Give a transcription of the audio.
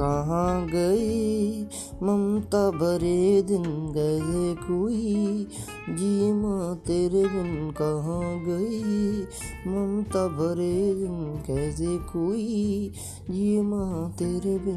कहाँ गई? ममता भरे दिन कैसे कोई? जी माँ, तेरे बिन कहाँ गई? ममता भरे दिन कैसे कोई? जी माँ, तेरे बिन